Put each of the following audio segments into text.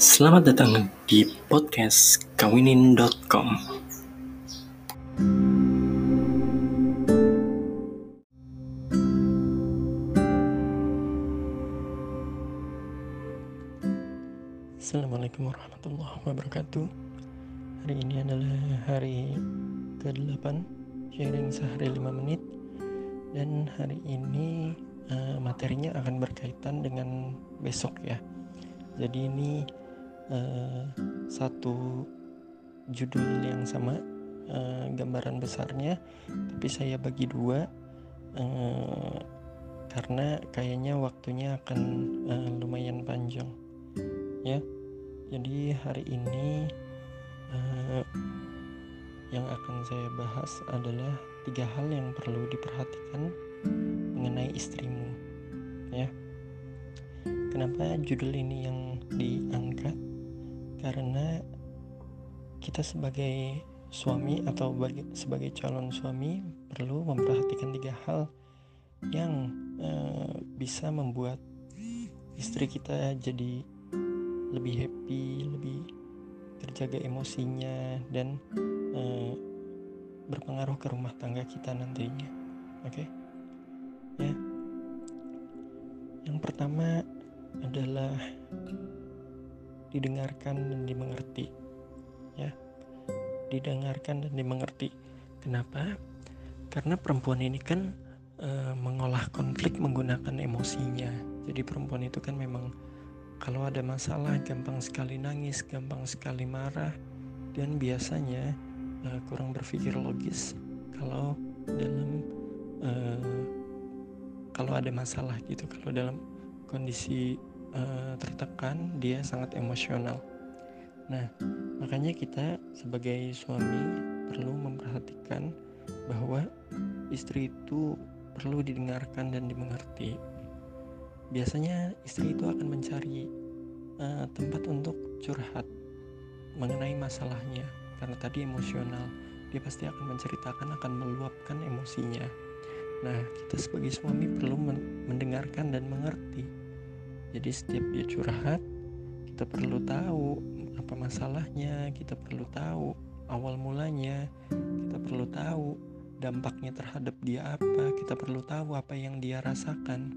Selamat datang di podcast kawinin.com. Assalamualaikum warahmatullahi wabarakatuh. Hari ini adalah hari ke-8 sharing sehari 5 menit dan hari ini uh, materinya akan berkaitan dengan besok ya. Jadi ini uh, satu judul yang sama uh, gambaran besarnya tapi saya bagi dua uh, karena kayaknya waktunya akan uh, lumayan panjang ya. Jadi hari ini uh, yang akan saya bahas adalah tiga hal yang perlu diperhatikan mengenai istrimu ya. Kenapa judul ini yang diangkat karena kita sebagai suami atau sebagai calon suami perlu memperhatikan tiga hal yang uh, bisa membuat istri kita jadi lebih happy, lebih terjaga emosinya dan uh, berpengaruh ke rumah tangga kita nantinya. Oke, okay? ya. Yang pertama adalah didengarkan dan dimengerti ya. Didengarkan dan dimengerti. Kenapa? Karena perempuan ini kan e, mengolah konflik menggunakan emosinya. Jadi perempuan itu kan memang kalau ada masalah gampang sekali nangis gampang sekali marah dan biasanya e, kurang berpikir logis. Kalau dalam e, kalau ada masalah gitu kalau dalam kondisi uh, tertekan, dia sangat emosional. Nah, makanya kita sebagai suami perlu memperhatikan bahwa istri itu perlu didengarkan dan dimengerti. Biasanya istri itu akan mencari uh, tempat untuk curhat mengenai masalahnya karena tadi emosional. Dia pasti akan menceritakan, akan meluapkan emosinya. Nah, kita sebagai suami perlu mendengarkan dan mengerti jadi setiap dia curhat kita perlu tahu apa masalahnya kita perlu tahu awal mulanya kita perlu tahu dampaknya terhadap dia apa kita perlu tahu apa yang dia rasakan.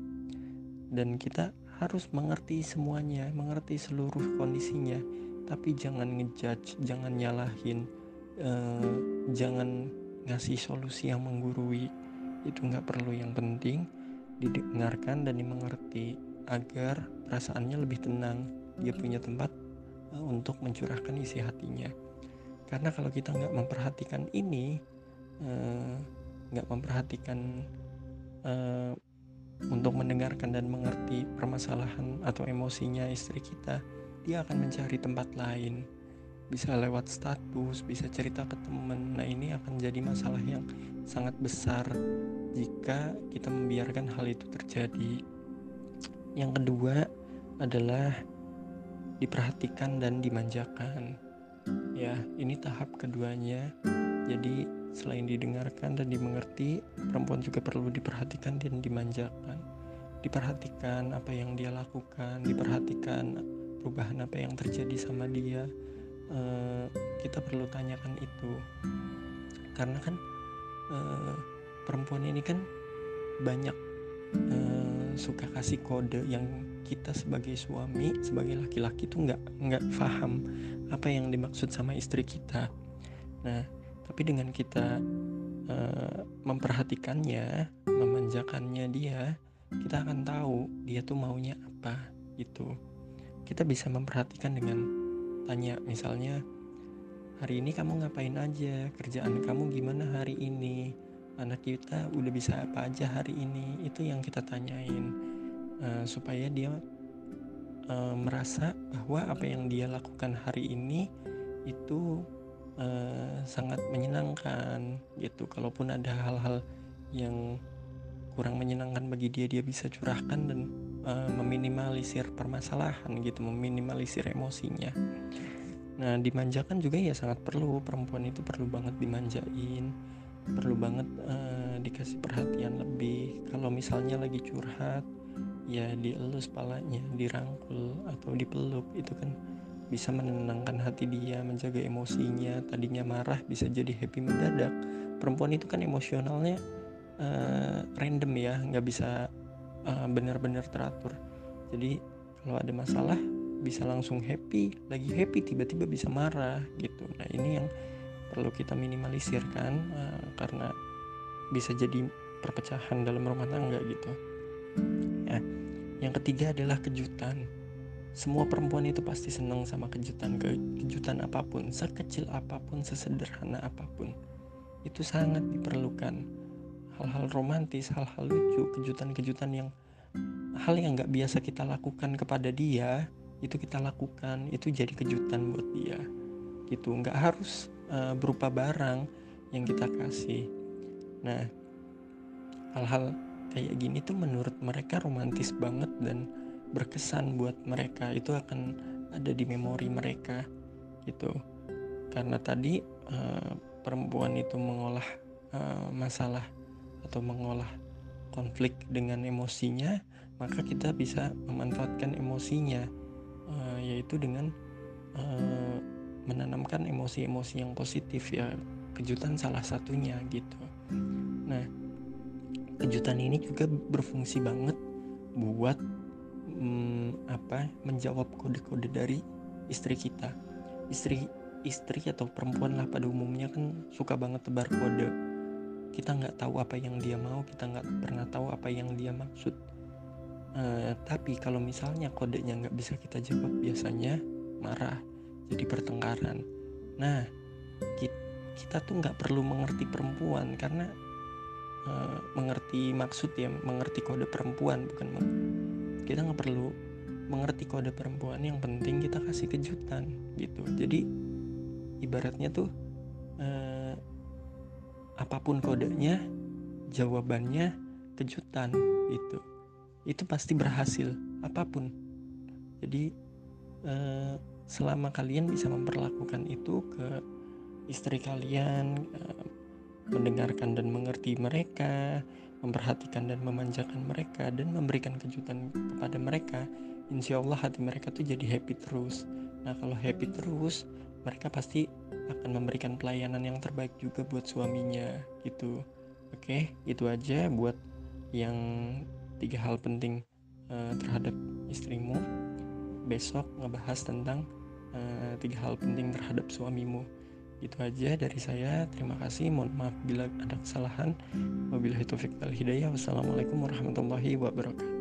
Dan kita harus mengerti semuanya mengerti seluruh kondisinya. Tapi jangan ngejudge jangan nyalahin uh, jangan ngasih solusi yang menggurui. Itu nggak perlu yang penting didengarkan dan dimengerti agar perasaannya lebih tenang. Dia punya tempat uh, untuk mencurahkan isi hatinya. Karena kalau kita nggak memperhatikan ini uh, nggak memperhatikan uh, untuk mendengarkan dan mengerti permasalahan atau emosinya istri kita dia akan mencari tempat lain. Bisa lewat status bisa cerita ke temen nah ini akan jadi masalah yang sangat besar jika kita membiarkan hal itu terjadi yang kedua adalah diperhatikan dan dimanjakan. Ya, ini tahap keduanya. Jadi, selain didengarkan dan dimengerti, perempuan juga perlu diperhatikan dan dimanjakan. Diperhatikan apa yang dia lakukan, diperhatikan perubahan apa yang terjadi sama dia. Uh, kita perlu tanyakan itu, karena kan uh, perempuan ini kan banyak uh, suka kasih kode yang kita sebagai suami sebagai laki-laki tuh nggak nggak paham apa yang dimaksud sama istri kita. Nah tapi dengan kita uh, memperhatikannya memanjakannya dia kita akan tahu dia tuh maunya apa gitu. Kita bisa memperhatikan dengan tanya misalnya hari ini kamu ngapain aja? Kerjaan kamu gimana hari ini anak kita udah bisa apa aja hari ini. Itu yang kita tanyain. Uh, supaya dia uh, merasa bahwa apa yang dia lakukan hari ini itu uh, sangat menyenangkan gitu. Kalaupun ada hal-hal yang kurang menyenangkan bagi dia dia bisa curahkan dan uh, meminimalisir permasalahan gitu. Meminimalisir emosinya. Nah dimanjakan juga ya sangat perlu. Perempuan itu perlu banget dimanjain perlu banget uh, dikasih perhatian lebih. Kalau misalnya lagi curhat ya dielus palanya dirangkul atau dipeluk itu kan bisa menenangkan hati dia menjaga emosinya. Tadinya marah bisa jadi happy mendadak. Perempuan itu kan emosionalnya uh, random ya nggak bisa uh, benar-benar teratur. Jadi kalau ada masalah bisa langsung happy. Lagi happy tiba-tiba bisa marah gitu. Nah ini yang perlu kita minimalisir kan uh, karena bisa jadi perpecahan dalam rumah tangga gitu. Ya yang ketiga adalah kejutan. Semua perempuan itu pasti senang sama kejutan Ke, kejutan apa pun sekecil apa pun sesederhana apa pun. Itu sangat diperlukan. Hal-hal romantis hal-hal lucu kejutan-kejutan yang hal yang nggak biasa kita lakukan kepada dia itu kita lakukan. Itu jadi kejutan buat dia. Gitu. Nggak harus uh, berupa barang yang kita kasih. Nah hal-hal kayak gini tuh menurut mereka romantis banget dan berkesan buat mereka. Itu akan ada di memori mereka gitu. Karena tadi uh, perempuan itu mengolah uh, masalah atau mengolah konflik dengan emosinya maka kita bisa memanfaatkan emosinya uh, yaitu dengan uh, menanamkan emosi-emosi yang positif ya. Kejutan salah satunya gitu. Nah kejutan ini juga berfungsi banget buat hmm, apa menjawab kode-kode dari istri kita. Istri istri atau perempuan lah pada umumnya kan suka banget tebar kode. Kita nggak tahu apa yang dia mau kita nggak pernah tahu apa yang dia maksud. Uh, tapi kalau misalnya kodenya nggak bisa kita jawab biasanya marah jadi pertengkaran. Nah kita, kita tuh nggak perlu mengerti perempuan karena uh, mengerti maksud ya mengerti kode perempuan bukan kita nggak perlu mengerti kode perempuan yang penting kita kasih kejutan gitu. Jadi ibaratnya tuh eh, apa pun kodenya jawabannya kejutan gitu. Itu pasti berhasil apa pun. Jadi eh, selama kalian bisa memperlakukan itu ke istri kalian eh, mendengarkan dan mengerti mereka memperhatikan dan memanjakan mereka dan memberikan kejutan kepada mereka insya Allah hati mereka tuh jadi happy terus. Nah kalau happy terus mereka pasti akan memberikan pelayanan yang terbaik juga buat suaminya gitu. Oke itu aja buat yang tiga hal penting uh, terhadap istrimu besok ngebahas tentang uh, tiga hal penting terhadap suamimu. Itu aja dari saya. Terima kasih. Mohon maaf bila ada kesalahan. Wabillahi taufiq wal hidayah. Wassalamualaikum warahmatullahi wabarakatuh